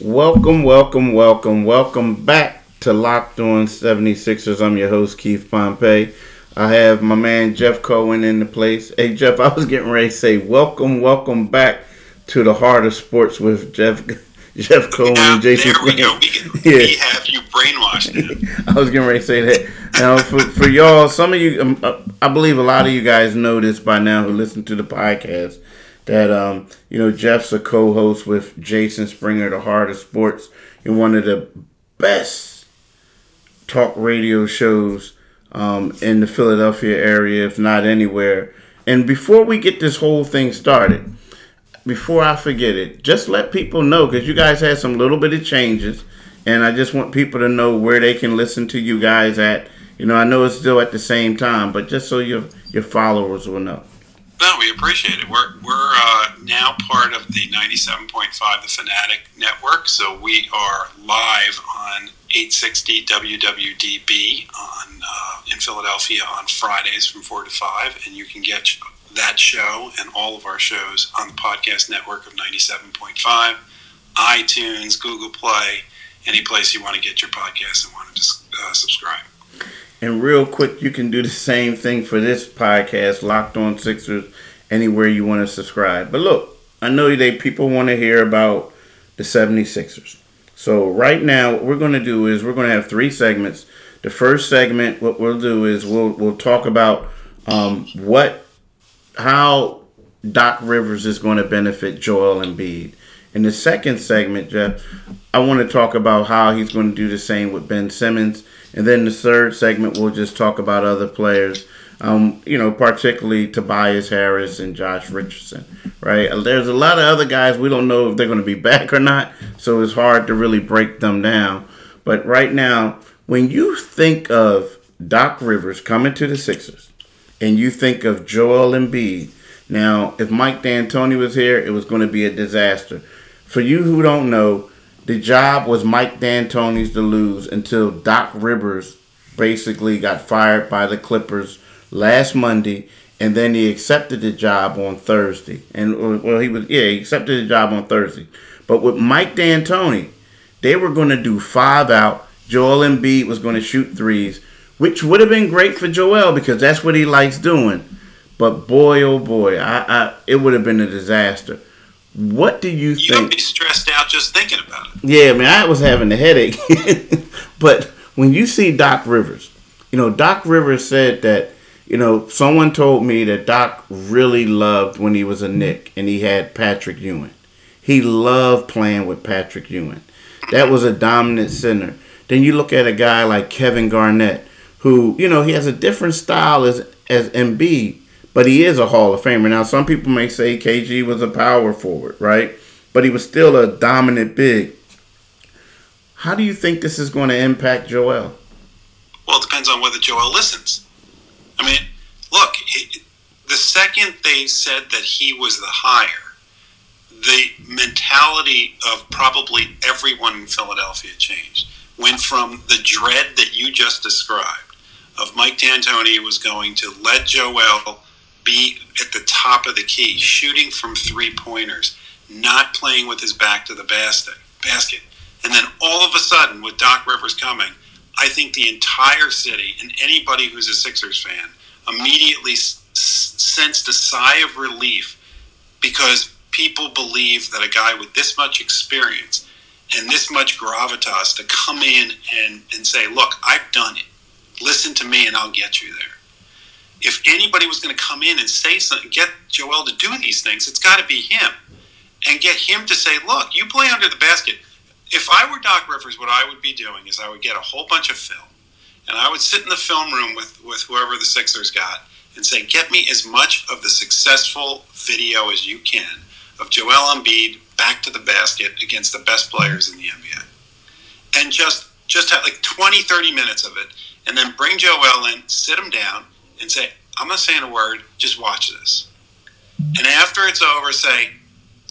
Welcome, welcome, welcome, welcome back to Locked On 76ers. I'm your host, Keith Pompey. I have my man Jeff Cohen in the place. Hey, Jeff, I was getting ready to say, welcome, welcome back to the heart of sports with Jeff Jeff Cohen Now, and Jason. there we go. We, Yeah. we have you brainwashed. I was getting ready to say that. Now, for, for y'all, some of you, um, uh, I believe a lot of you guys know this by now who listen to the podcast, that, um, you know, Jeff's a co host with Jason Springer, The Heart of Sports, in one of the best talk radio shows um, in the Philadelphia area, if not anywhere. And before we get this whole thing started, before I forget it, just let people know because you guys had some little bit of changes, and I just want people to know where they can listen to you guys at. You know, I know it's still at the same time, but just so your your followers will know. No, we appreciate it. We're, we're uh, now part of the 97.5 The Fanatic Network, so we are live on 860 WWDB on, uh, in Philadelphia on Fridays from 4 to 5, and you can get that show and all of our shows on the podcast network of 97.5, iTunes, Google Play, any place you want to get your podcast and want to uh, subscribe. And real quick, you can do the same thing for this podcast, Locked On Sixers, anywhere you want to subscribe. But look, I know they people want to hear about the 76ers. So right now, what we're going to do is we're going to have three segments. The first segment, what we'll do is we'll we'll talk about um, what how Doc Rivers is going to benefit Joel Embiid. In the second segment, Jeff, I want to talk about how he's going to do the same with Ben Simmons. And then the third segment, we'll just talk about other players, um, you know, particularly Tobias Harris and Josh Richardson, right? There's a lot of other guys we don't know if they're going to be back or not, so it's hard to really break them down. But right now, when you think of Doc Rivers coming to the Sixers, and you think of Joel Embiid, now if Mike D'Antoni was here, it was going to be a disaster. For you who don't know, the job was Mike D'Antoni's to lose until Doc Rivers basically got fired by the Clippers last Monday, and then he accepted the job on Thursday. And uh, well, he was yeah, he accepted the job on Thursday. But with Mike D'Antoni, they were going to do five out. Joel Embiid was going to shoot threes, which would have been great for Joel because that's what he likes doing. But boy, oh boy, I, I it would have been a disaster. What do you think? You don't be stressed out just thinking about it. Yeah, man, I was having a headache. but when you see Doc Rivers, you know, Doc Rivers said that, you know, someone told me that Doc really loved when he was a Knick and he had Patrick Ewing. He loved playing with Patrick Ewing. That was a dominant center. Then you look at a guy like Kevin Garnett, who, you know, he has a different style as as Embiid, but he is a Hall of Famer. Now, some people may say KG was a power forward, right? But he was still a dominant big. How do you think this is going to impact Joel? Well, it depends on whether Joel listens. I mean, look, the second they said that he was the hire, the mentality of probably everyone in Philadelphia changed. Went from the dread that you just described of Mike D'Antoni was going to let Joel be at the top of the key, shooting from three pointers, not playing with his back to the basket. Basket, and then all of a sudden, with Doc Rivers coming, I think the entire city and anybody who's a Sixers fan immediately s- sensed a sigh of relief because people believe that a guy with this much experience and this much gravitas to come in and, and say, Look, I've done it. Listen to me and I'll get you there. If anybody was going to come in and say something, get Joel to do these things, it's got to be him. And get him to say, Look, you play under the basket if I were Doc Rivers, what I would be doing is I would get a whole bunch of film, and I would sit in the film room with, with whoever the Sixers got and say, get me as much of the successful video as you can of Joel Embiid back to the basket against the best players in the NBA. And just just have like 20, 30 minutes of it, and then bring Joel in, sit him down, and say, I'm not saying a word, just watch this. And after it's over, say,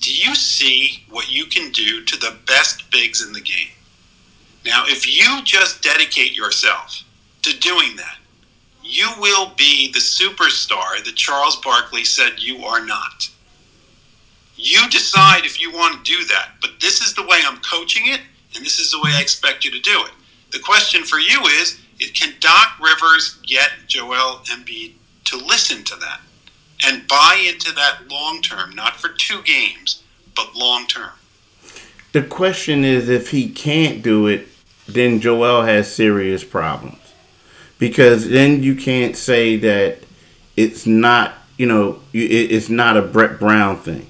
do you see what you can do to the best bigs in the game? Now, if you just dedicate yourself to doing that, you will be the superstar that Charles Barkley said you are not. You decide if you want to do that, but this is the way I'm coaching it, and this is the way I expect you to do it. The question for you is, can Doc Rivers get Joel Embiid to listen to that and buy into that long term, not for two games, but long term? The question is, if he can't do it, then Joel has serious problems because then you can't say that it's not you know it's not a Brett Brown thing.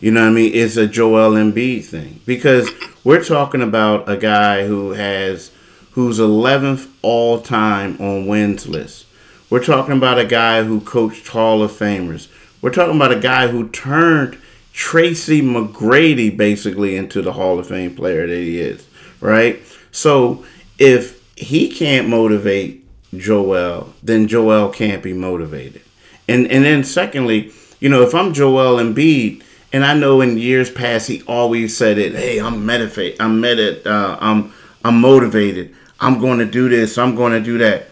You know what I mean? It's a Joel Embiid thing because we're talking about a guy who has who's 11th all time on wins list. We're talking about a guy who coached Hall of Famers. We're talking about a guy who turned Tracy McGrady basically into the Hall of Fame player that he is, right? So if he can't motivate Joel, then Joel can't be motivated. And and then secondly, you know, if I'm Joel Embiid, and I know in years past he always said it, hey, I'm medifate, I'm medit, uh, I'm I'm motivated, I'm going to do this, I'm going to do that.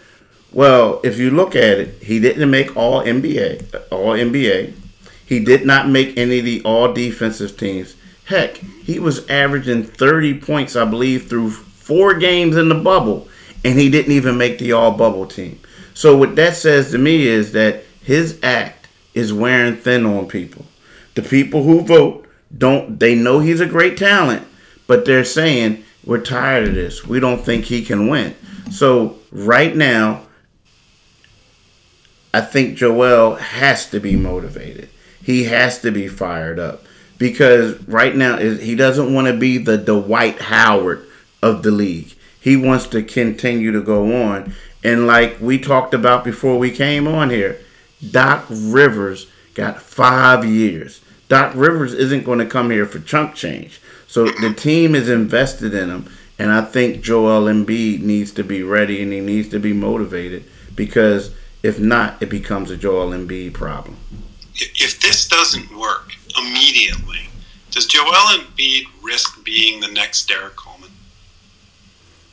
Well, if you look at it, he didn't make all NBA, all NBA. He did not make any of the all defensive teams. Heck, he was averaging 30 points, I believe, through four games in the bubble, and he didn't even make the all bubble team. So what that says to me is that his act is wearing thin on people. The people who vote don't they know he's a great talent, but they're saying we're tired of this. We don't think he can win. So right now, I think Joel has to be motivated. He has to be fired up because right now he doesn't want to be the Dwight Howard of the league. He wants to continue to go on. And like we talked about before we came on here, Doc Rivers got five years. Doc Rivers isn't going to come here for chunk change. So the team is invested in him. And I think Joel Embiid needs to be ready and he needs to be motivated because if not, it becomes a Joel Embiid problem. If this doesn't work immediately, does Joel Embiid risk being the next Derrick Coleman?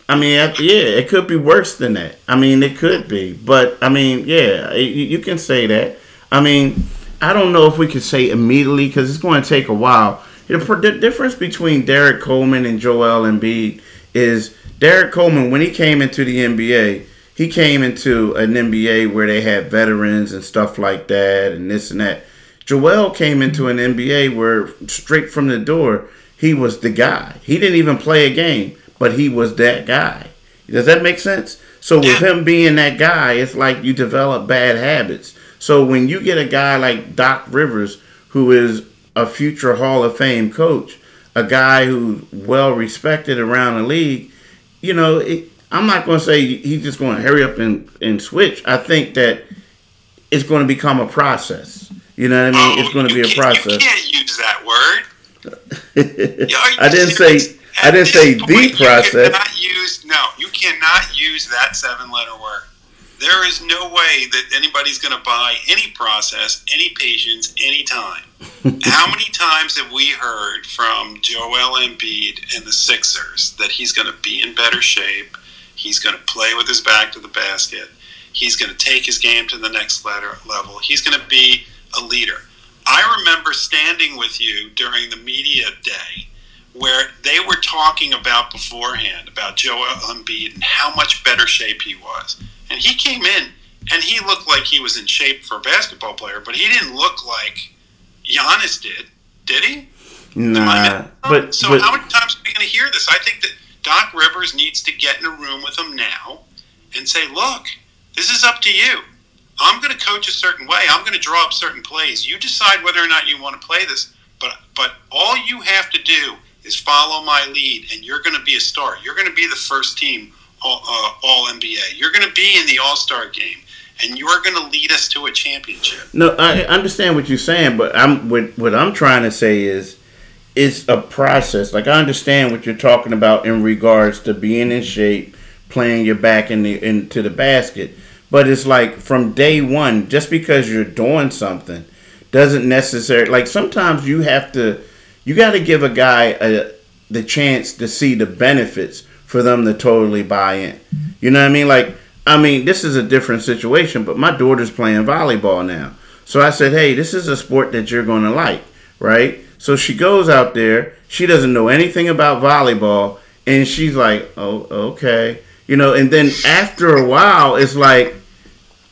I mean, yeah, it could be worse than that. I mean, it could be, but I mean, yeah, you can say that. I mean, I don't know if we could say immediately because it's going to take a while. The difference between Derrick Coleman and Joel Embiid is Derrick Coleman when he came into the NBA, he came into an NBA where they had veterans and stuff like that and this and that. Joel came into an NBA where straight from the door he was the guy. He didn't even play a game but he was that guy. Does that make sense? So with him being that guy, it's like you develop bad habits. So when you get a guy like Doc Rivers, who is a future Hall of Fame coach, a guy who's well respected around the league, you know, it, I'm not going to say he's just going to hurry up and, and switch. I think that it's going to become a process. You know what I mean? Oh, it's going to be a process. You can't use that word. I didn't say I didn't say the process. You Cannot use, no, you cannot use that seven letter word. There is no way that anybody's going to buy any process, any patience, any time. How many times have we heard from Joel Embiid and the Sixers that he's going to be in better shape? He's going to play with his back to the basket. He's going to take his game to the next level. He's going to be a leader. I remember standing with you during the media day where they were talking about beforehand about Joel Embiid and how much better shape he was. And he came in and he looked like he was in shape for a basketball player, but he didn't look like Giannis did, did he? Nah, but so but, how many times are we going to hear this? I think that Doc Rivers needs to get in a room with him now and say, "Look, this is up to you. I'm going to coach a certain way. I'm going to draw up certain plays. You decide whether or not you want to play this. But but all you have to do is follow my lead, and you're going to be a star. You're going to be the first team all, uh, all NBA. You're going to be in the All Star game, and you're going to lead us to a championship. No, I understand what you're saying, but I'm what, what I'm trying to say is it's a process. Like I understand what you're talking about in regards to being in shape, playing your back in the into the basket. But it's like from day one, just because you're doing something doesn't necessarily like sometimes you have to you got to give a guy a, the chance to see the benefits for them to totally buy in. You know what I mean? Like, I mean, this is a different situation, but my daughter's playing volleyball now. So I said, hey, this is a sport that you're going to like, right? So she goes out there. She doesn't know anything about volleyball, and she's like, "Oh, okay," you know. And then after a while, it's like,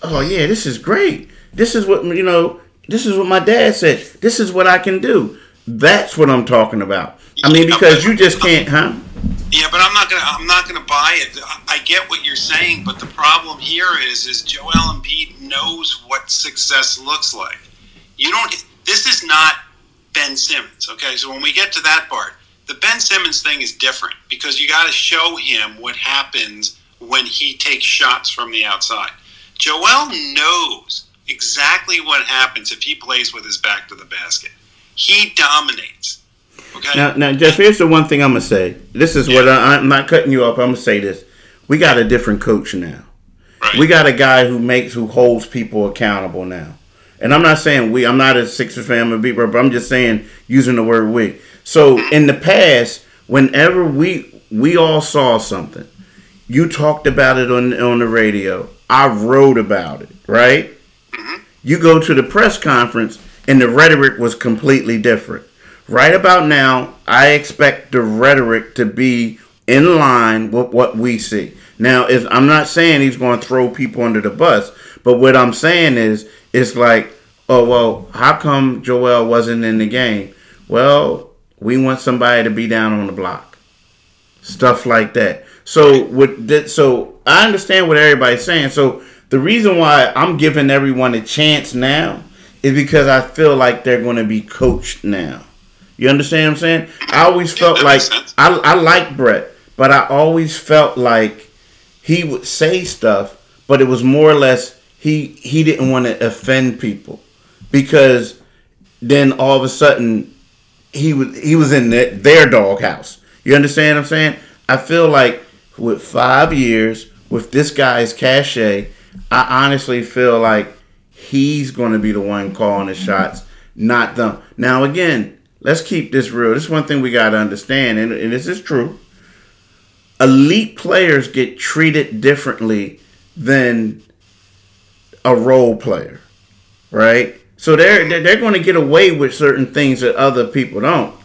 "Oh yeah, this is great. This is what you know. This is what my dad said. This is what I can do." That's what I'm talking about. I mean, because you just can't, huh? Yeah, but I'm not gonna. I'm not gonna buy it. I get what you're saying, but the problem here is, is Joel Embiid knows what success looks like. You don't. This is not Ben Simmons. Okay, so when we get to that part, the Ben Simmons thing is different because you got to show him what happens when he takes shots from the outside. Joel knows exactly what happens if he plays with his back to the basket. He dominates. Okay. Now, now, Jeff. Here's the one thing I'm gonna say. This is yeah. what I, I'm not cutting you off. I'm gonna say this. We got a different coach now. Right. We got a guy who makes who holds people accountable now. And I'm not saying we. I'm not a Sixers fan. I'm a beat, but I'm just saying using the word we. So in the past, whenever we we all saw something, you talked about it on on the radio. I wrote about it. Right. Mm-hmm. You go to the press conference, and the rhetoric was completely different. Right about now, I expect the rhetoric to be in line with what we see. Now, if I'm not saying he's going to throw people under the bus, but what I'm saying is it's like, oh well, how come Joel wasn't in the game? Well, we want somebody to be down on the block, stuff like that. So with that, so I understand what everybody's saying. So the reason why I'm giving everyone a chance now is because I feel like they're going to be coached now. You understand what I'm saying? I always felt like I I like Brett, but I always felt like he would say stuff, but it was more or less he he didn't want to offend people because then all of a sudden he was he was in their, their doghouse. You understand what I'm saying? I feel like with five years with this guy's cachet, I honestly feel like he's going to be the one calling the shots, not them. Now again, let's keep this real. This is one thing we got to understand, and, and this is true. Elite players get treated differently than a role player, right? So they're they're going to get away with certain things that other people don't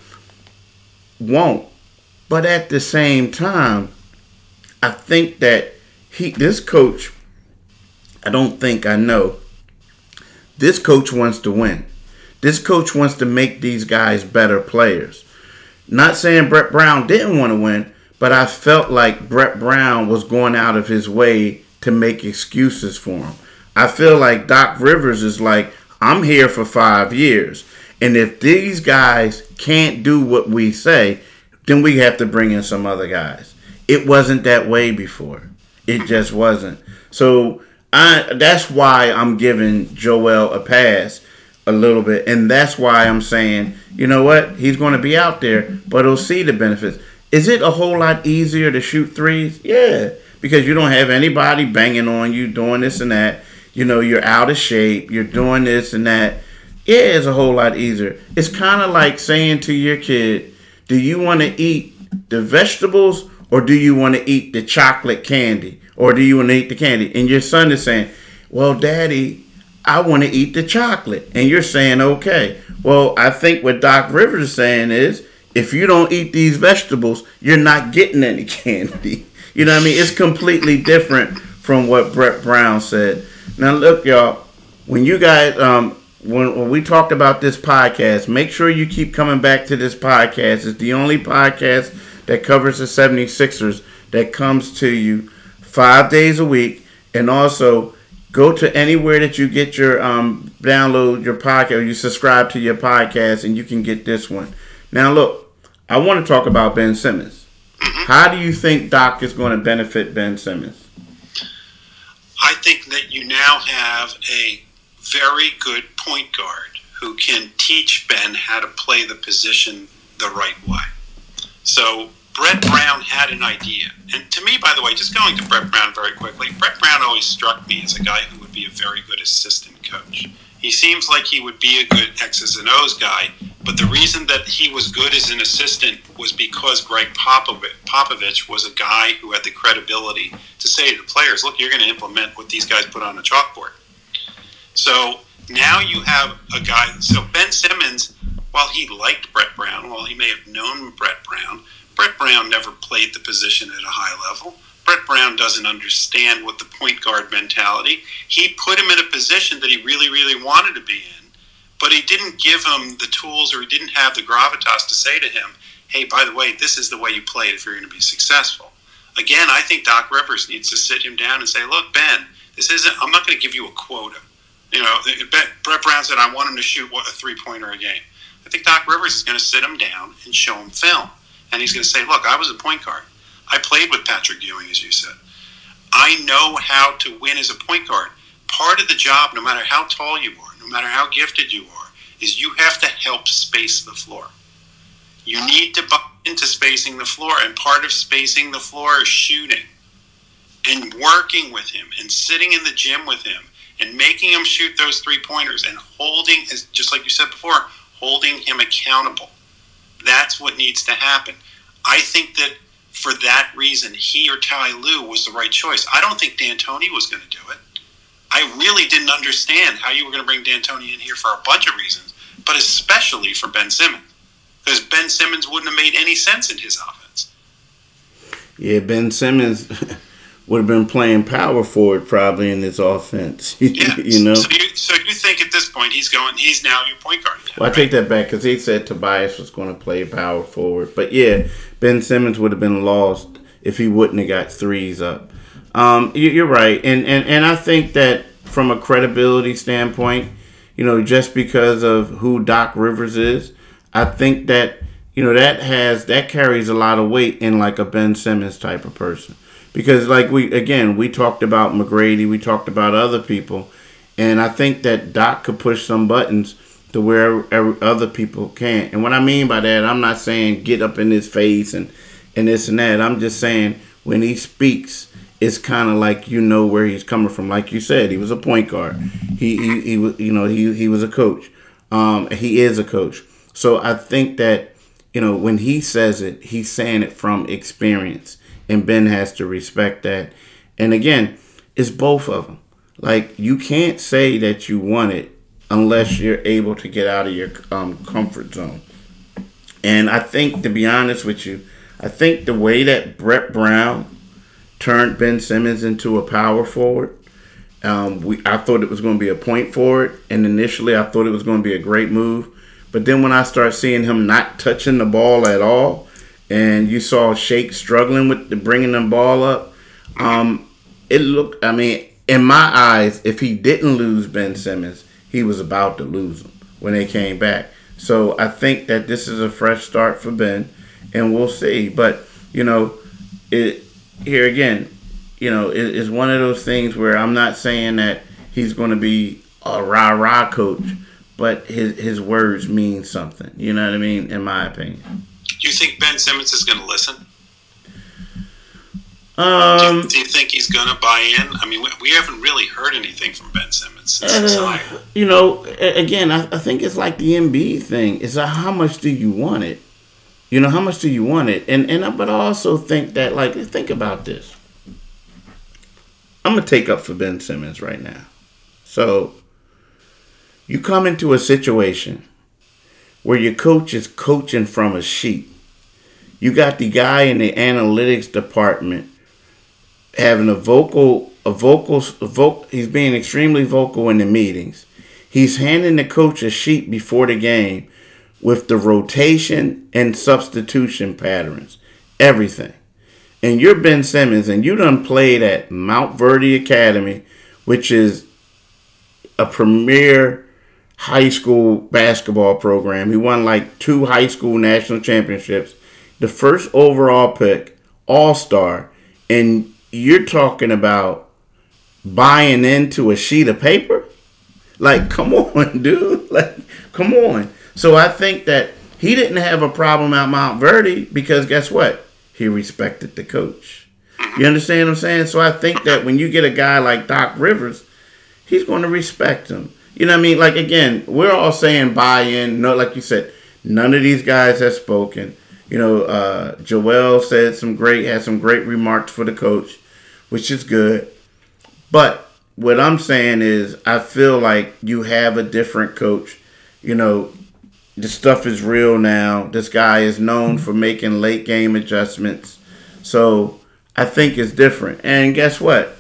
won't. But at the same time, I think that he this coach I don't think I know. This coach wants to win. This coach wants to make these guys better players. Not saying Brett Brown didn't want to win, but I felt like Brett Brown was going out of his way to make excuses for him. I feel like Doc Rivers is like, I'm here for five years. And if these guys can't do what we say, then we have to bring in some other guys. It wasn't that way before. It just wasn't. So I that's why I'm giving Joel a pass a little bit. And that's why I'm saying, you know what? He's going to be out there, but he'll see the benefits. Is it a whole lot easier to shoot threes? Yeah, because you don't have anybody banging on you doing this and that you know, you're out of shape, you're doing this and that. Yeah, it's a whole lot easier. It's kind of like saying to your kid, do you want to eat the vegetables or do you want to eat the chocolate candy or do you want to eat the candy? And your son is saying, well, daddy, I want to eat the chocolate. And you're saying, okay. Well, I think what Doc Rivers is saying is, if you don't eat these vegetables, you're not getting any candy. You know what I mean? It's completely different from what Brett Brown said. Now, look, y'all. When you guys, um, when, when we talked about this podcast, make sure you keep coming back to this podcast. It's the only podcast that covers the 76ers that comes to you five days a week. And also, go to anywhere that you get your um, download your podcast, or you subscribe to your podcast, and you can get this one. Now, look, I want to talk about Ben Simmons. Mm-hmm. How do you think Doc is going to benefit Ben Simmons? I think that you now have a very good point guard who can teach Ben how to play the position the right way. So Brett Brown had an idea. And to me, by the way, just going to Brett Brown very quickly, Brett Brown always struck me as a guy who would be a very good assistant coach. He seems like he would be a good X's and O's guy, but the reason that he was good as an assistant was because Gregg Popovich was a guy who had the credibility to say to the players, look, you're going to implement what these guys put on a chalkboard. So now you have a guy. So Ben Simmons, while he liked Brett Brown, while he may have known Brett Brown, Brett Brown never played the position at a high level. Brett Brown doesn't understand what the point guard mentality. He put him in a position that he really, really wanted to be in, but he didn't give him the tools or he didn't have the gravitas to say to him, hey, by the way, this is the way you play it if you're going to be successful. Again, I think Doc Rivers needs to sit him down and say, look, Ben, this isn't, I'm not going to give you a quota. You know, Brett Brown said, I want him to shoot a three pointer a game. I think Doc Rivers is going to sit him down and show him film. And he's going to say, look, I was a point guard. I played with Patrick Ewing, as you said. I know how to win as a point guard. Part of the job, no matter how tall you are, no matter how gifted you are, is you have to help space the floor. You need to buy into spacing the floor, and part of spacing the floor is shooting and working with him and sitting in the gym with him and making him shoot those three pointers and holding, as just like you said before, holding him accountable. That's what needs to happen. I think that for that reason, he or Ty Lue was the right choice. I don't think D'Antoni was going to do it. I really didn't understand how you were going to bring D'Antoni in here for a bunch of reasons, but especially for Ben Simmons, because Ben Simmons wouldn't have made any sense in his offense. Yeah, Ben Simmons would have been playing power forward probably in this offense. yeah, you know. So you, so you think at this point he's going? He's now your point guard. Again, well, I take that back because he said Tobias was going to play power forward, but yeah, Ben Simmons would have been lost if he wouldn't have got threes up. Um, you, are right, and, and and I think that from a credibility standpoint, you know, just because of who Doc Rivers is, I think that you know that has that carries a lot of weight in like a Ben Simmons type of person because like we again we talked about McGrady, we talked about other people, and I think that Doc could push some buttons to where other people can't. And what I mean by that, I'm not saying get up in his face and and this and that. I'm just saying when he speaks, it's kind of like you know where he's coming from. Like you said, he was a point guard. He he, he was you know he he was a coach. Um, he is a coach. So I think that you know when he says it, he's saying it from experience and Ben has to respect that. And again, it's both of them. Like you can't say that you want it unless you're able to get out of your um, comfort zone. And I think, to be honest with you, I think the way that Brett Brown turned Ben Simmons into a power forward, um, we I thought it was going to be a point forward, and initially I thought it was going to be a great move. But then when I start seeing him not touching the ball at all, and you saw Shake struggling with the bringing the ball up. Um, it looked. I mean, in my eyes, if he didn't lose Ben Simmons, he was about to lose him when they came back. So I think that this is a fresh start for Ben, and we'll see. But you know, it here again, you know, it, it's one of those things where I'm not saying that he's going to be a rah rah coach, but his his words mean something. You know what I mean? In my opinion. Do you think Ben Simmons is going to listen? Um, do, you, do, you, think he's going to buy in? I mean, we, we, haven't really heard anything from Ben Simmons since uh, You know, again, I, I, think it's like the Embiid thing. It's a, how much do you want it? You know, how much do you want it? And and but I also think that like think about this. I'm gonna take up for Ben Simmons right now. So you come into a situation where your coach is coaching from a sheet. You got the guy in the analytics department having a vocal, a vocal, a vocal he's being extremely vocal in the meetings. He's handing the coach a sheet before the game with the rotation and substitution patterns, everything. And you're Ben Simmons, and you done played at Montverde Academy, which is a premier high school basketball program. He won like two high school national championships, the first overall pick, all star, and you're talking about buying into a sheet of paper? Like, come on, dude. Like, come on. So I think that he didn't have a problem at Montverde because guess what? He respected the coach. You understand what I'm saying? So I think that when you get a guy like Doc Rivers, he's going to respect him. You know what I mean? Like again, we're all saying buy in. No, like you said, none of these guys have spoken. You know, uh, Joel said some great, had some great remarks for the coach, which is good. But what I'm saying is, I feel like you have a different coach. You know, the stuff is real now. This guy is known for making late game adjustments. So I think it's different. And guess what?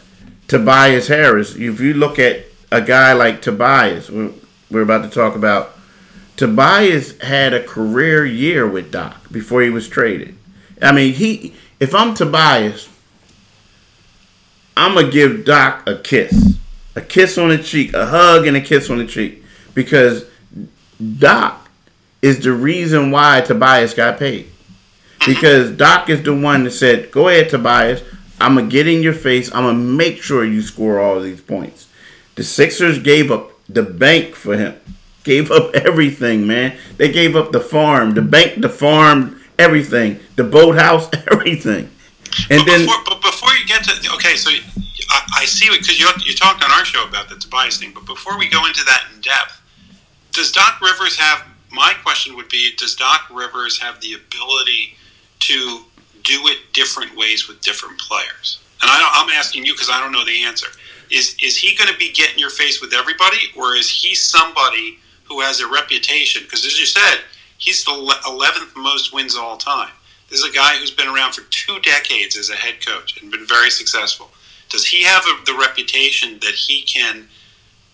Tobias Harris, if you look at a guy like Tobias, we're, we're about to talk about, Tobias had a career year with Doc before he was traded. I mean, he if I'm Tobias, I'm gonna give Doc a kiss, a kiss on the cheek, a hug and a kiss on the cheek, because Doc is the reason why Tobias got paid. Because Doc is the one that said, "Go ahead, Tobias. I'm gonna get in your face. I'm gonna make sure you score all these points." The Sixers gave up the bank for him. Gave up everything, man. They gave up the farm, the bank, the farm, everything, the boathouse, everything. And but then, before, but before you get to okay, so I, I see it because you you talked on our show about the Tobias thing. But before we go into that in depth, does Doc Rivers have? My question would be: Does Doc Rivers have the ability to do it different ways with different players? And I I'm asking you because I don't know the answer. Is is he going to be getting your face with everybody, or is he somebody who has a reputation? Because as you said, he's the 11th most wins of all time. This is a guy who's been around for two decades as a head coach and been very successful. Does he have a, the reputation that he can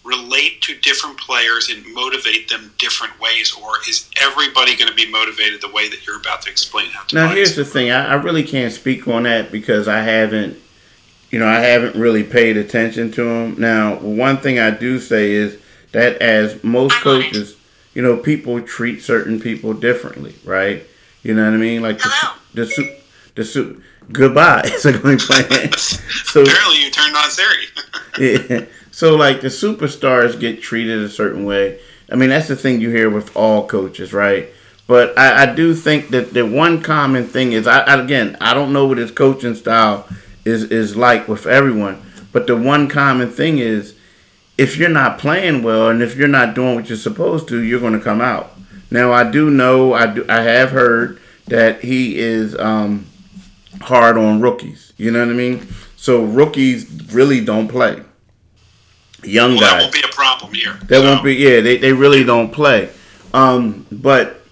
relate to different players and motivate them different ways, or is everybody going to be motivated the way that you're about to explain how to? Now, here's the thing: I, I really can't speak on that because I haven't, you know, I haven't really paid attention to him. Now, one thing I do say is that as most coaches, you know, people treat certain people differently, right? You know what I mean? Like Hello. the the the suit. Goodbye. It's a going plan. so apparently you turned on Siri. yeah. So like the superstars get treated a certain way. I mean that's the thing you hear with all coaches, right? But I, I do think that the one common thing is I, I again I don't know what his coaching style is is like with everyone, but the one common thing is if you're not playing well and if you're not doing what you're supposed to, you're going to come out. Now I do know I do I have heard that he is um, hard on rookies. You know what I mean? So rookies really don't play. Young well, guys. That won't be a problem here. That so. won't be. Yeah, they, they really don't play. Um, but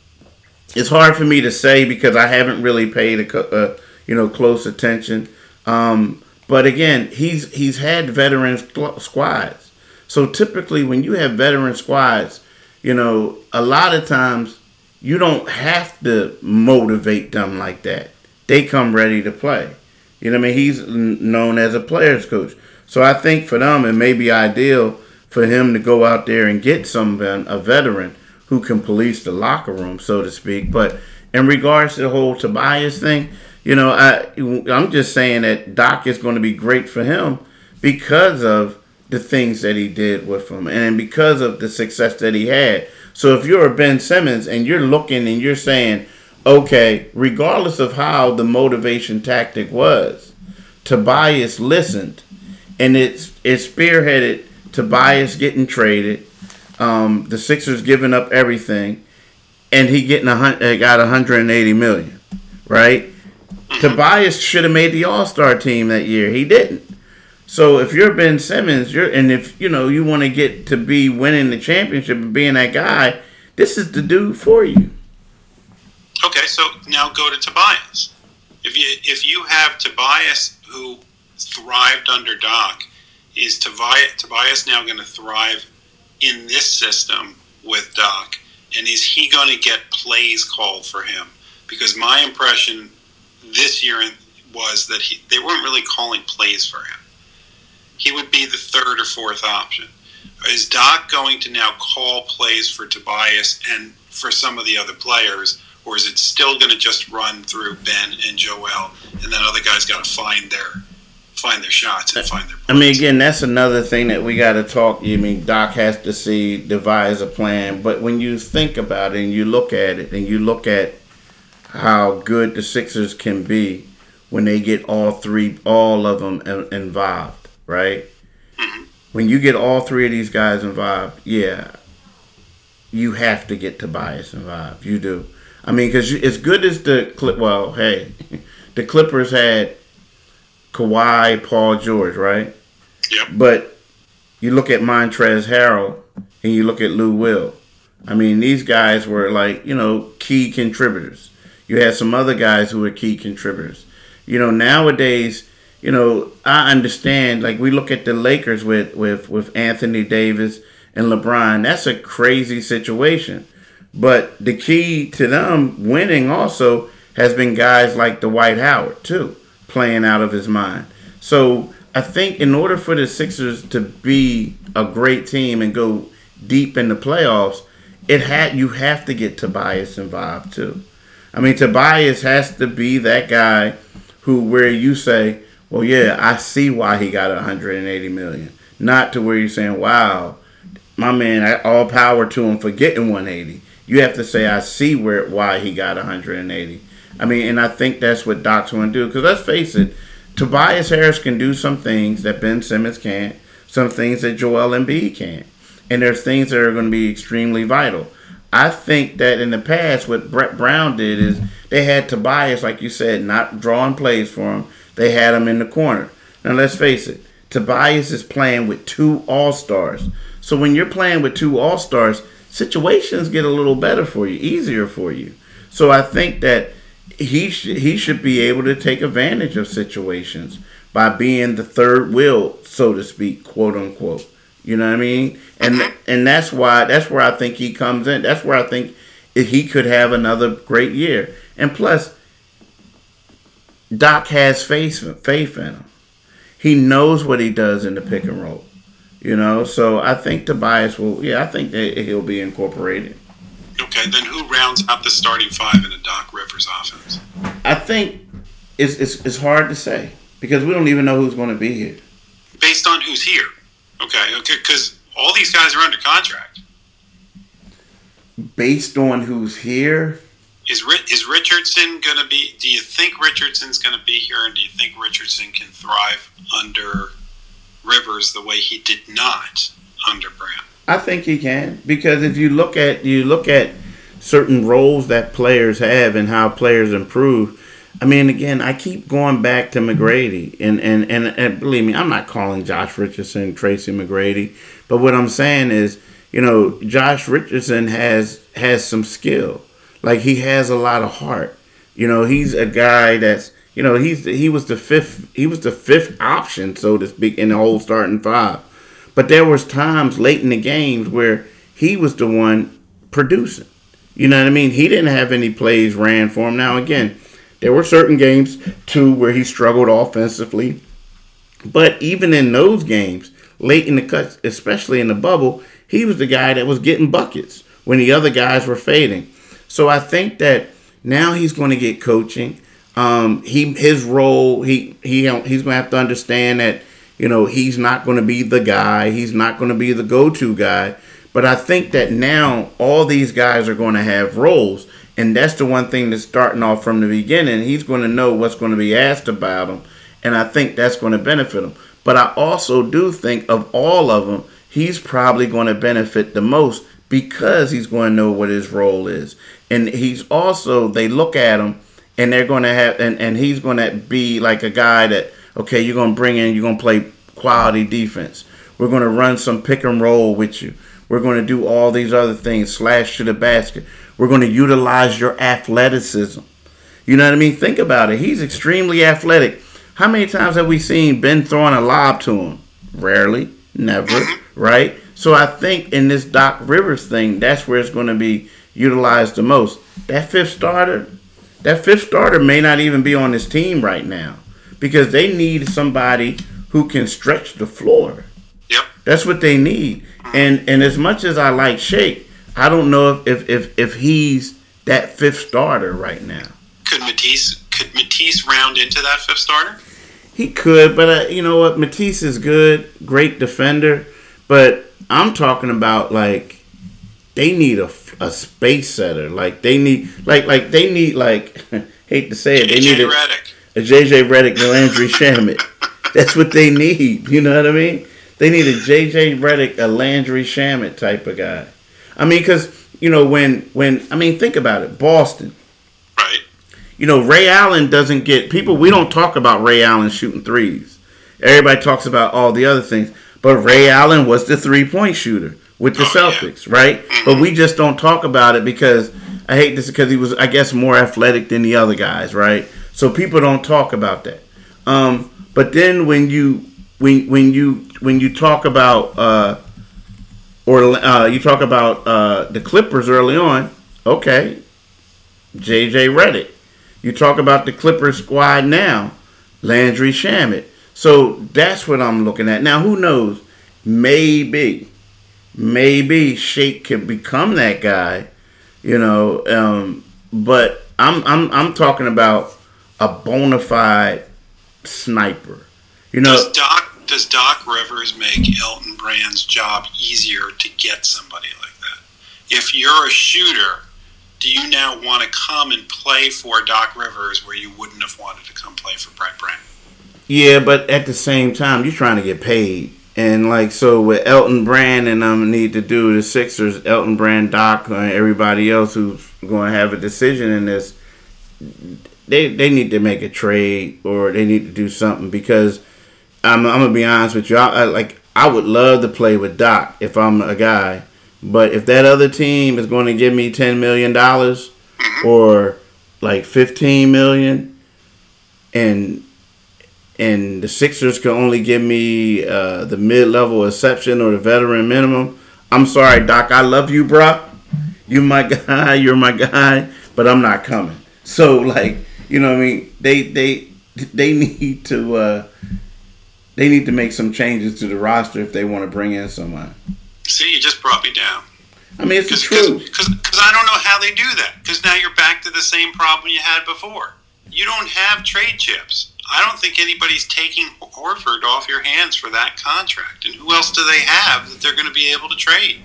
it's hard for me to say because I haven't really paid a, a you know close attention. Um, but again, he's he's had veteran squads. So typically, when you have veteran squads, you know, a lot of times you don't have to motivate them like that. They come ready to play. You know what I mean? He's known as a player's coach. So I think for them, it may be ideal for him to go out there and get someone, a veteran, who can police the locker room, so to speak. But in regards to the whole Tobias thing, you know, I I'm just saying that Doc is going to be great for him because of the things that he did with him and because of the success that he had. So if you're a Ben Simmons and you're looking and you're saying, okay, regardless of how the motivation tactic was, Tobias listened and it's it spearheaded Tobias getting traded, um, the Sixers giving up everything, and he getting a uh, got 180 million, right? Mm-hmm. Tobias should have made the All Star team that year. He didn't. So if you're Ben Simmons, you're and if you know you want to get to be winning the championship and being that guy, this is the dude for you. Okay, so now go to Tobias. If you if you have Tobias who thrived under Doc, is Tobias, Tobias now going to thrive in this system with Doc? And is he going to get plays called for him? Because my impression this year was that he, they weren't really calling plays for him he would be the third or fourth option. Is Doc going to now call plays for Tobias and for some of the other players, or is it still going to just run through Ben and Joel, and then other guys got to find their find their shots and find their. Points? I mean, again, that's another thing that we got to talk. I mean, Doc has to see devise a plan, but when you think about it and you look at it and you look at how good the Sixers can be when they get all three, all of them involved right? Mm-hmm. When you get all three of these guys involved, yeah, you have to get Tobias involved. You do. I mean, because as good as the clip, well, hey, the Clippers had Kawhi, Paul George, right? Yep. But you look at Montrezl Harrell and you look at Lou Will. I mean, these guys were like, you know, key contributors. You had some other guys who were key contributors. You know, nowadays, you know, I understand. Like we look at the Lakers with with with Anthony Davis and LeBron. That's a crazy situation. But the key to them winning also has been guys like Dwight Howard too, playing out of his mind. So I think in order for the Sixers to be a great team and go deep in the playoffs, it had you have to get Tobias involved too. I mean, Tobias has to be that guy who where you say, "Well, yeah, I see why he got 180 million." Not to where you're saying, "Wow, my man, all power to him for getting 180." You have to say, "I see where why he got 180." I mean, and I think that's what Doc's going to do. Because let's face it, Tobias Harris can do some things that Ben Simmons can't, some things that Joel Embiid can't and there's things that are going to be extremely vital. I think that in the past, what Brett Brown did is they had Tobias, like you said, not drawing plays for him. They had him in the corner. Now let's face it, Tobias is playing with two All Stars. So when you're playing with two All Stars, situations get a little better for you, easier for you. So I think that he sh- he should be able to take advantage of situations by being the third wheel, so to speak, quote unquote. You know what I mean? And mm-hmm. and that's why that's where I think he comes in. That's where I think he could have another great year. And plus, Doc has faith faith in him. He knows what he does in the pick and roll. You know, so I think Tobias will. Yeah, I think that he'll be incorporated. Okay, then who rounds out the starting five in a Doc Rivers offense? I think it's it's, it's hard to say because we don't even know who's going to be here. Based on who's here. Okay, okay, because all these guys are under contract. Based on who's here, is is Richardson going to be? Do you think Richardson's going to be here, and do you think Richardson can thrive under Rivers the way he did not under Brown? I think he can because if you look at you look at certain roles that players have and how players improve I mean, again, I keep going back to McGrady, and, and, and, and believe me, I'm not calling Josh Richardson Tracy McGrady, but what I'm saying is, you know, Josh Richardson has has some skill, like he has a lot of heart. You know, he's a guy that's, you know, he's he was the fifth he was the fifth option, so to speak, in the whole starting five. But there was times late in the games where he was the one producing. You know what I mean? He didn't have any plays ran for him. Now again there were certain games too where he struggled offensively, but even in those games, late in the cut, especially in the bubble, he was the guy that was getting buckets when the other guys were fading. So I think that now he's going to get coaching. Um, he his role he he he's going to have to understand that you know he's not going to be the guy. He's not going to be the go-to guy. But I think that now all these guys are going to have roles. And that's the one thing that's starting off from the beginning. He's going to know what's going to be asked about him. And I think that's going to benefit him. But I also do think of all of them, he's probably going to benefit the most because he's going to know what his role is. And he's also, they look at him and they're going to have, and, and he's going to be like a guy that, okay, you're going to bring in, you're going to play quality defense. We're going to run some pick and roll with you. We're going to do all these other things, slash to the basket. We're going to utilize your athleticism. You know what I mean? Think about it. He's extremely athletic. How many times have we seen Ben throwing a lob to him? Rarely, never, right? So I think in this Doc Rivers thing, that's where it's going to be utilized the most. That fifth starter, that fifth starter may not even be on this team right now because they need somebody who can stretch the floor. That's what they need. And and as much as I like Shake, I don't know if, if, if, he's that fifth starter right now. Could Matisse could Matisse round into that fifth starter? He could, but uh, you know what? Matisse is good, great defender, but I'm talking about like they need a, a space setter. Like they need like like they need like hate to say it, they need a, a JJ Redick, Landry Shamet. That's what they need. You know what I mean? They need a JJ Redick, a Landry Shamet type of guy. I mean, because you know when when I mean think about it, Boston. Right. You know Ray Allen doesn't get people. We don't talk about Ray Allen shooting threes. Everybody talks about all the other things, but Ray Allen was the three point shooter. with the Oh, yeah. Celtics, right? But we just don't talk about it because I hate this because he was, I guess, more athletic than the other guys, right? So people don't talk about that. Um, but then when you when when you when you talk about uh, or uh, you talk about uh, the Clippers early on, okay, JJ Redick. You talk about the Clippers squad now, Landry Shamet. So that's what I'm looking at. Now, who knows? Maybe, maybe Shake could become that guy, you know. Um, but I'm I'm I'm talking about a bona fide sniper. You know, Does Doc does Doc Rivers make Elton Brand's job easier to get somebody like that? If you're a shooter, do you now want to come and play for Doc Rivers where you wouldn't have wanted to come play for Brett Brown? Yeah, but at the same time, you're trying to get paid. And like so, with Elton Brand and um need to do the Sixers, Elton Brand, Doc, and everybody else who's going to have a decision in this, they they need to make a trade or they need to do something because I'm I'm gonna be honest with you. I, I like I would love to play with Doc if I'm a guy, but if that other team is going to give me ten million dollars or like fifteen million, and and the Sixers can only give me uh, the mid level exception or the veteran minimum. I'm sorry, Doc. I love you, bro. You my guy. You're my guy. But I'm not coming. So like, you know, what I mean, they they they need to uh, they need to make some changes to the roster if they want to bring in someone. See, you just brought me down. I mean, it's the Because. I don't know how they do that. Because now you're back to the same problem you had before. You don't have trade chips. I don't think anybody's taking Horford off your hands for that contract. And who else do they have that they're going to be able to trade?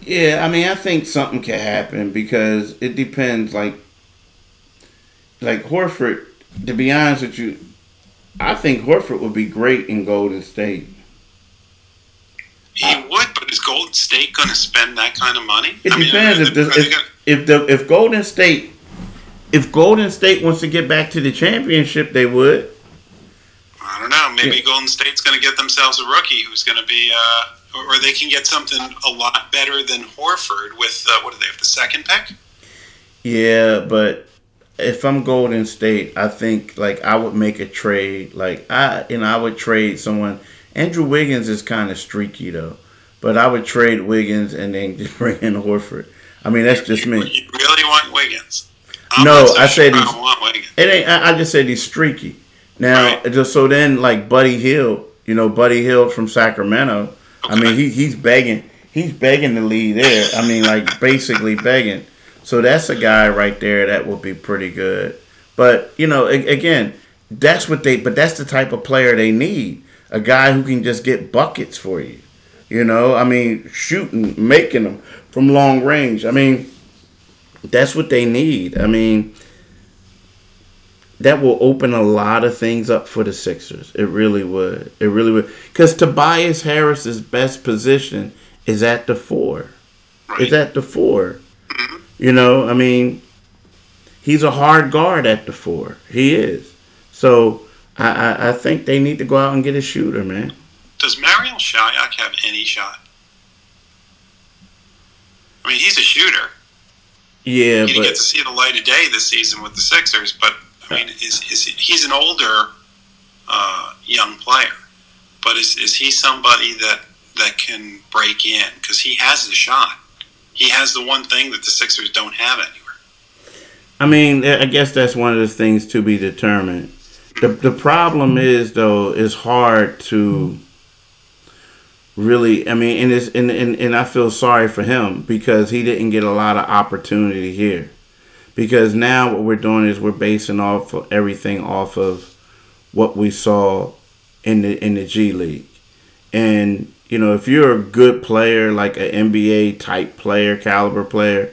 Yeah, I mean, I think something can happen because it depends. Like, like Horford. To be honest with you, I think Horford would be great in Golden State. He would, but is Golden State going to spend that kind of money? It I mean, depends are if the, if, gonna- if the if Golden State if Golden State wants to get back to the championship, they would. I don't know. Maybe Yeah. Golden State's going to get themselves a rookie who's going to be, uh, or, or they can get something a lot better than Horford with uh, what do they have? The second pick. Yeah, but if I'm Golden State, I think like I would make a trade. Like I, and I would trade someone. Andrew Wiggins is kind of streaky though, but I would trade Wiggins and then just bring in Horford. I mean, that's just me. you really want Wiggins? I'm No, so I said sure he's- I want Wiggins. It ain't. I, I just said he's streaky. Now, Right. just so then, like Buddy Hield, you know, Buddy Hield from Sacramento. I mean, he he's begging. He's begging to leave there. I mean, like basically begging. So that's a guy right there that will be pretty good. But you know, again, that's what they. But that's the type of player they need. A guy who can just get buckets for you. You know, I mean, shooting, making them from long range. I mean, that's what they need. I mean, that will open a lot of things up for the Sixers. It really would. It really would. Because Tobias Harris's best position is at the four. It's at the four. You know, I mean, he's a hard guard at the four. He is. So I, I, I think they need to go out and get a shooter, man. Does Marial Shayok have any shot? I mean, he's a shooter. Yeah, He didn't get but to see the light of day this season with the Sixers, but I mean, is, is he, he's an older uh, young player, but is, is he somebody that that can break in because he has the shot? He has the one thing that the Sixers don't have anywhere. I mean, I guess that's one of the things to be determined. The the problem is though, it's hard to really I mean and it's and, and, and I feel sorry for him because he didn't get a lot of opportunity here. Because now what we're doing is we're basing off of everything off of what we saw in the in the G League. And you know, if you're a good player, like an NBA type player, caliber player,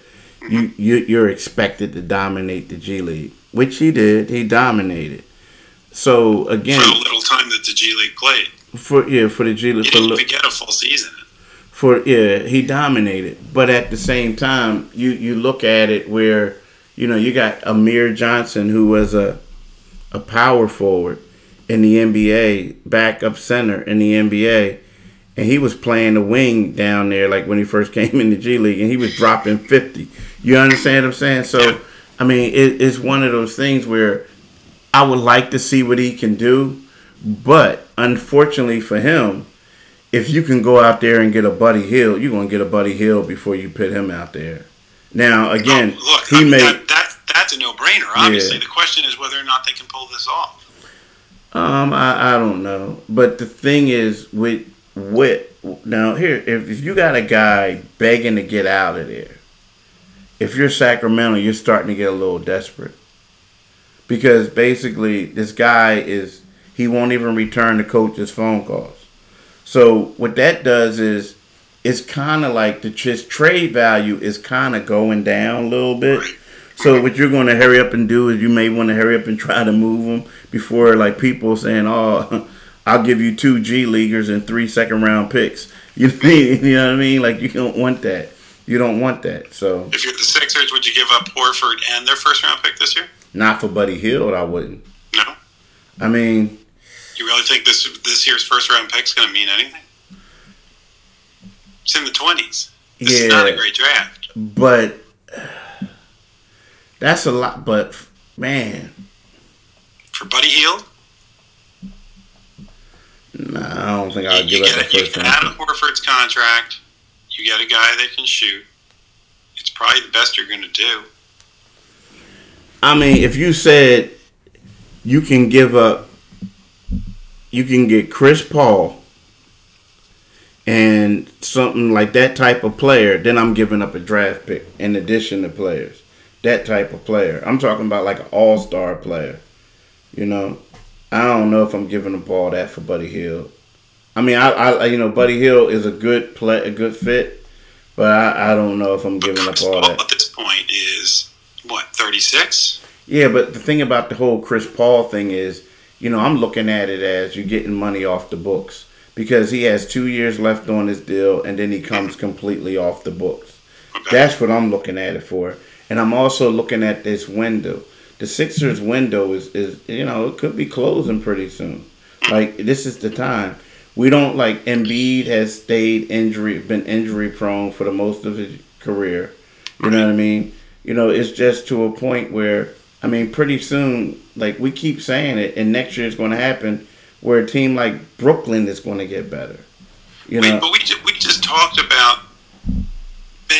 you, you you're expected to dominate the G League, which he did. He dominated. So again, For the little time that the G League played, for yeah, for the G League, for, didn't even get a full season. for yeah, he dominated. But at the same time, you you look at it where you know you got Amir Johnson, who was a a power forward in the NBA, backup center in the NBA, and he was playing the wing down there, like when he first came in the G League, and he was dropping fifty. You understand what I'm saying? So, I mean, it, it's one of those things where I would like to see what he can do, but unfortunately for him, if you can go out there and get a Buddy Hield, you're gonna get a Buddy Hield before you put him out there. Now, again, Oh, look, he I mean, made. that, that that's a no-brainer. Obviously, Yeah. the question is whether or not they can pull this off. Um, I, I don't know, but the thing is with with now here, if, if you got a guy begging to get out of there, if you're Sacramento, you're starting to get a little desperate because basically this guy is he won't even return the coach's phone calls. So what that does is it's kind of like the just trade value is kind of going down a little bit. So what you're going to hurry up and do is you may want to hurry up and try to move them before like people saying, "Oh, I'll give you two G leaguers and three second round picks." You know, what I mean? you know what I mean? Like you don't want that. You don't want that. So If you're the Sixers, would you give up Horford and their first-round pick this year? not for Buddy Hield, I wouldn't. No. I mean, You really think this this year's first-round pick is going to mean anything? It's in the twenties. This is not a great draft. but that's a lot. But man, For Buddy Hield, nah, I don't think I'll give you up get the first round. of Horford's contract. You get a guy that can shoot. It's probably the best you're going to do. I mean, if you said you can give up, you can get Chris Paul and something like that type of player, then I'm giving up a draft pick in addition to players. That type of player. I'm talking about like an all star player. You know, I don't know if I'm giving up all that for Buddy Hield. I mean, I, I you know, Buddy Hield is a good play, a good fit, but I, I don't know if I'm giving up Chris all Paul that. at this point is what 36. Yeah, but the thing about the whole Chris Paul thing is, you know, I'm looking at it as you're getting money off the books because he has two years left on his deal and then he comes completely off the books. Okay. That's what I'm looking at it for. And I'm also looking at this window. The Sixers window is, is you know, it could be closing pretty soon. Like this is the time. We don't like Embiid has stayed injury been injury prone for the most of his career. You know what I mean? You know, it's just to a point where I mean, pretty soon, like we keep saying it, and next year is going to happen, where a team like Brooklyn is going to get better. You Wait, know, but we just, we just talked about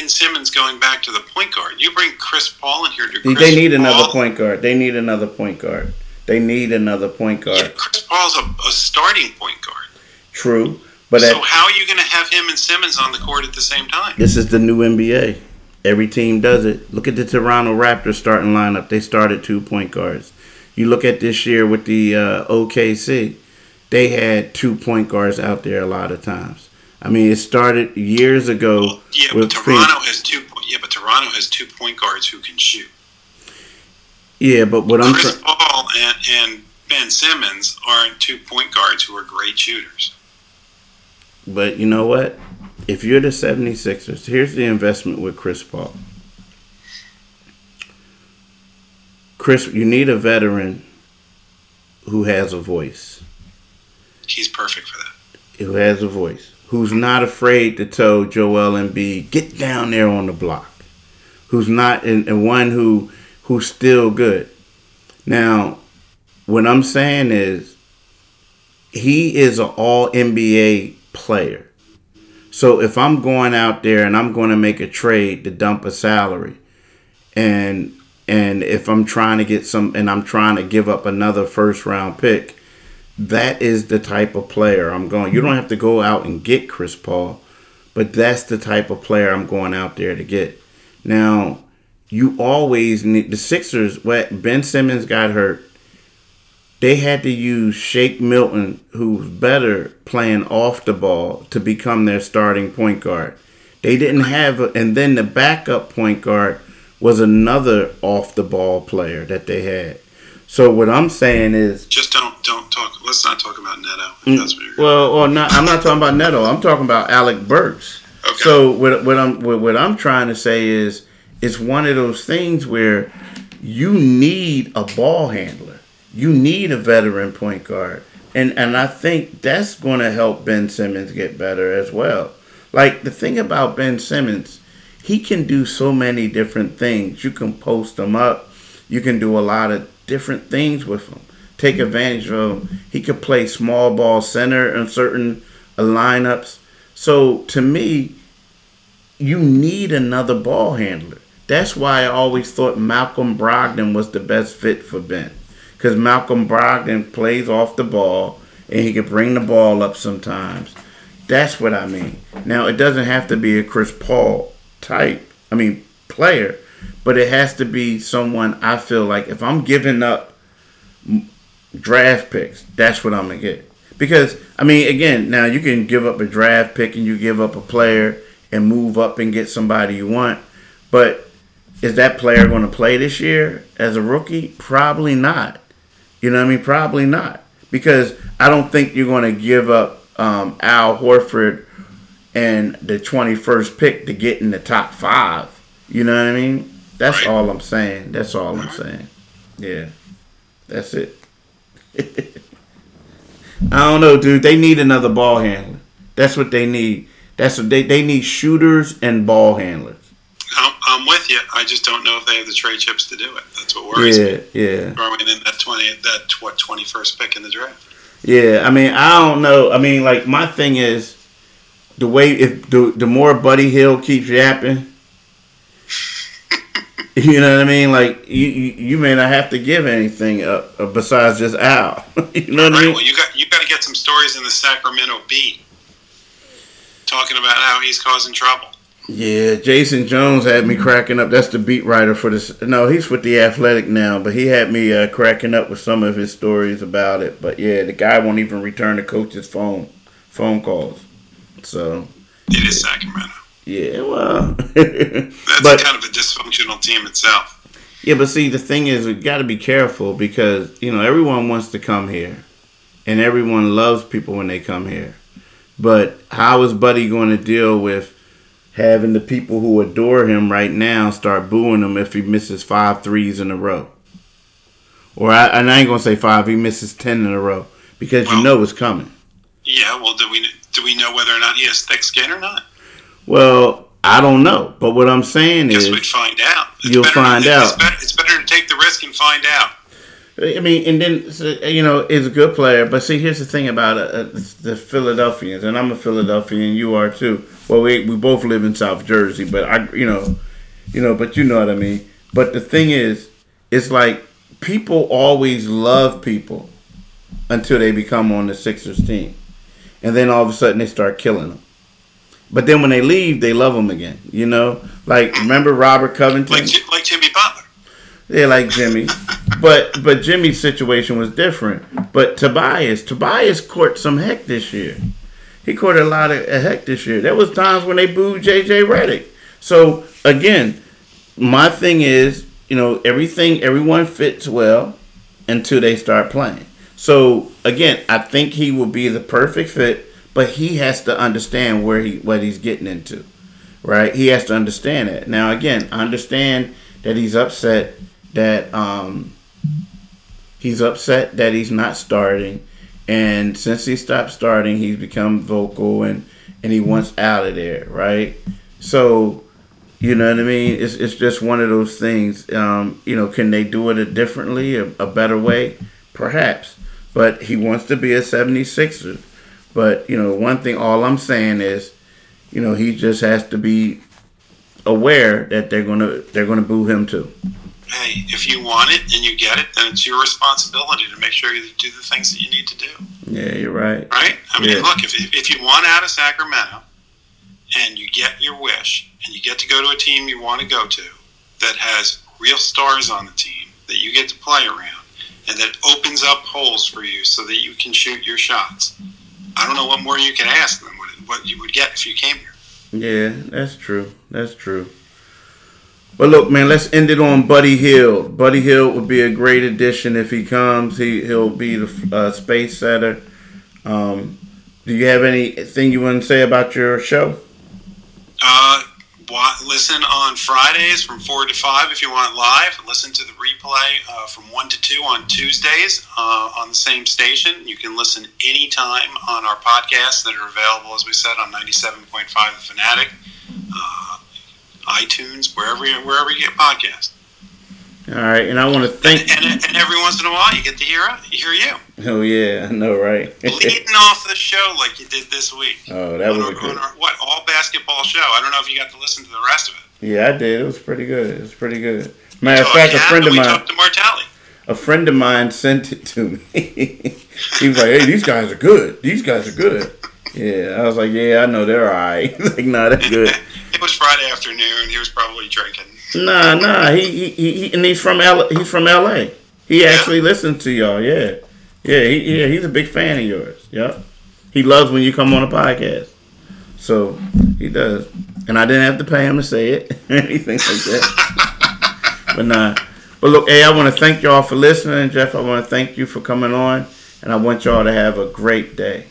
Ben Simmons going back to the point guard. You bring Chris Paul in here to Chris they need another point guard. They need another point guard. They need another point Yeah, guard. Chris Paul's a, a starting point guard. True, but so at, how are you going to have him and Simmons on the court at the same time? this is the new NBA. Every team does it. Look at the Toronto Raptors starting lineup. They started two point guards. You look at this year with the uh, OKC, they had two point guards out there a lot of times. I mean, it started years ago Yeah, but with Toronto has two. Yeah, but Toronto has two point guards who can shoot. Yeah, but what I'm Chris trying. Paul and, and Ben Simmons aren't two point guards who are great shooters. But you know what? If you're the 76ers, here's the investment with Chris Paul. Chris, you need a veteran who has a voice. He's perfect for that. Who has a voice. Who's not afraid to tell Joel Embiid, get down there on the block. Who's not and, and one who who's still good. Now, what I'm saying is he is an all NBA player. So if I'm going out there and I'm going to make a trade to dump a salary, and and if I'm trying to get some and I'm trying to give up another first round pick, that is the type of player I'm going. You don't have to go out and get Chris Paul, but that's the type of player I'm going out there to get. Now, you always need the Sixers. What Ben Simmons got hurt, they had to use Shake Milton, who's better playing off the ball, to become their starting point guard. They didn't have, a, and then the backup point guard was another off the ball player that they had. So what I'm saying is, Just don't don't talk. Let's not talk about Neto. Mm, If that's what you're well, well, not, I'm not talking about Neto. I'm talking about Alec Burks. Okay. So what, what I'm what, what I'm trying to say is, it's one of those things where you need a ball handler. You need a veteran point guard And and I think that's going to help Ben Simmons get better as well. Like the thing about Ben Simmons, he can do so many different things. You can post him up. You can do a lot of different things with him. Take advantage of him. He could play small ball center in certain lineups. So to me, you need another ball handler. That's why I always thought Malcolm Brogdon was the best fit for Ben. Because Malcolm Brogdon plays off the ball and he can bring the ball up sometimes. That's what I mean. Now, it doesn't have to be a Chris Paul type, I mean, player, but it has to be someone I feel like if I'm giving up draft picks, that's what I'm to get. Because, I mean, again, now you can give up a draft pick and you give up a player and move up and get somebody you want. But is that player going to play this year as a rookie? Probably not. You know what I mean? Probably not. Because I don't think you're going to give up um, Al Horford and the 21st pick to get in the top five. You know what I mean? That's right. all I'm saying. That's all I'm saying. Yeah. That's it. I don't know, dude. They need another ball handler. That's what they need. That's what they they need shooters and ball handlers. I'm, I'm with you. I just don't know if they have the trade chips to do it. That's what worries yeah, me. Yeah, yeah. Throwing in that twenty, that what twenty first pick in the draft. Yeah, I mean, I don't know. I mean, like my thing is the way if the the more Buddy Hield keeps yapping. You know what I mean? Like you, you, you, may not have to give anything up uh, besides just out. you know what right, I mean? Well, you got you got to get some stories in the Sacramento Bee talking about how he's causing trouble. Yeah, Jason Jones had me cracking up. That's the beat writer for this. No, he's with the Athletic now, but he had me uh, cracking up with some of his stories about it. But yeah, the guy won't even return the coach's phone phone calls. So it is Sacramento. Yeah, well, that's but, kind of a dysfunctional team itself. Yeah, but see, the thing is, we got to be careful because you know everyone wants to come here, and everyone loves people when they come here. But how is Buddy going to deal with having the people who adore him right now start booing him if he misses five threes in a row? Or I, and I ain't gonna say five. He misses ten in a row because well, you know it's coming. Yeah. Well, do we do we know whether or not he has thick skin or not? Well, I don't know. But what I'm saying Guess is, we'd find out. It's you'll find out. It's better, it's better to take the risk and find out. I mean, and then you know, is a good player. But see, here's the thing about uh, the Philadelphians, and I'm a Philadelphian, you are too. Well, we we both live in South Jersey, but I, you know, you know, but you know what I mean. But the thing is, it's like people always love people until they become on the Sixers team, and then all of a sudden they start killing them. But then when they leave, they love them again. You know, like remember Robert Covington, like, like Jimmy Butler. Yeah, like Jimmy. but but Jimmy's situation was different. But Tobias, Tobias caught some heck this year. He caught a lot of heck this year. There was times when they booed JJ Redick. So again, my thing is, you know, everything everyone fits well until they start playing. So again, I think he will be the perfect fit, but he has to understand where he what he's getting into. Right? He has to understand it. Now again, understand that he's upset that um, he's upset that he's not starting, and since he stopped starting, he's become vocal and and he wants out of there, right? So, you know what I mean? It's it's just one of those things. Um, you know, can they do it a differently, a, a better way? Perhaps, but he wants to be a 76er. But you know, one thing, all I'm saying is, you know, he just has to be aware that they're gonna they're gonna boo him too hey, if you want it and you get it, then it's your responsibility to make sure you do the things that you need to do. Yeah, you're right. Right? I mean, yeah. look, if, if you want out of Sacramento and you get your wish and you get to go to a team you want to go to that has real stars on the team that you get to play around and that opens up holes for you so that you can shoot your shots. I don't know what more you can ask than what, what you would get if you came here. Yeah, that's true. That's true. But look, man, let's end it on Buddy Hield. Buddy Hield would be a great addition if he comes. He he'll be the uh, space setter. Um, do you have anything you want to say about your show? Uh, listen on Fridays from 4 to 5 if you want live. Listen to the replay uh, from 1 to 2 on Tuesdays uh, on the same station. You can listen anytime on our podcasts that are available, as we said, on 97.5 The Fanatic, uh, iTunes, wherever you, wherever you get podcasts. All right, and I want to thank. And, and, and every once in a while, you get to hear uh, hear you. Oh yeah, I know, right? Leading off the show like you did this week. Oh, that on was our, good. on our, what all basketball show. I don't know if you got to listen to the rest of it. Yeah, I did. It was pretty good. It was pretty good. Matter of oh, fact, a friend of mine, to Martelli. a friend of mine sent it to me. he was like, "Hey, these guys are good. These guys are good." Yeah, I was like, "Yeah, I know they're alright." Like, "Nah, they're good." it was Friday afternoon. He was probably drinking. Nah, nah. He, he, he, and he's from L. He's from L.A. He actually listens to y'all. Yeah, yeah. He, yeah. He's a big fan of yours. Yep. He loves when you come on a podcast. So he does, and I didn't have to pay him to say it anything like that. but nah. But look, hey, I want to thank y'all for listening, Jeff. I want to thank you for coming on, and I want y'all to have a great day.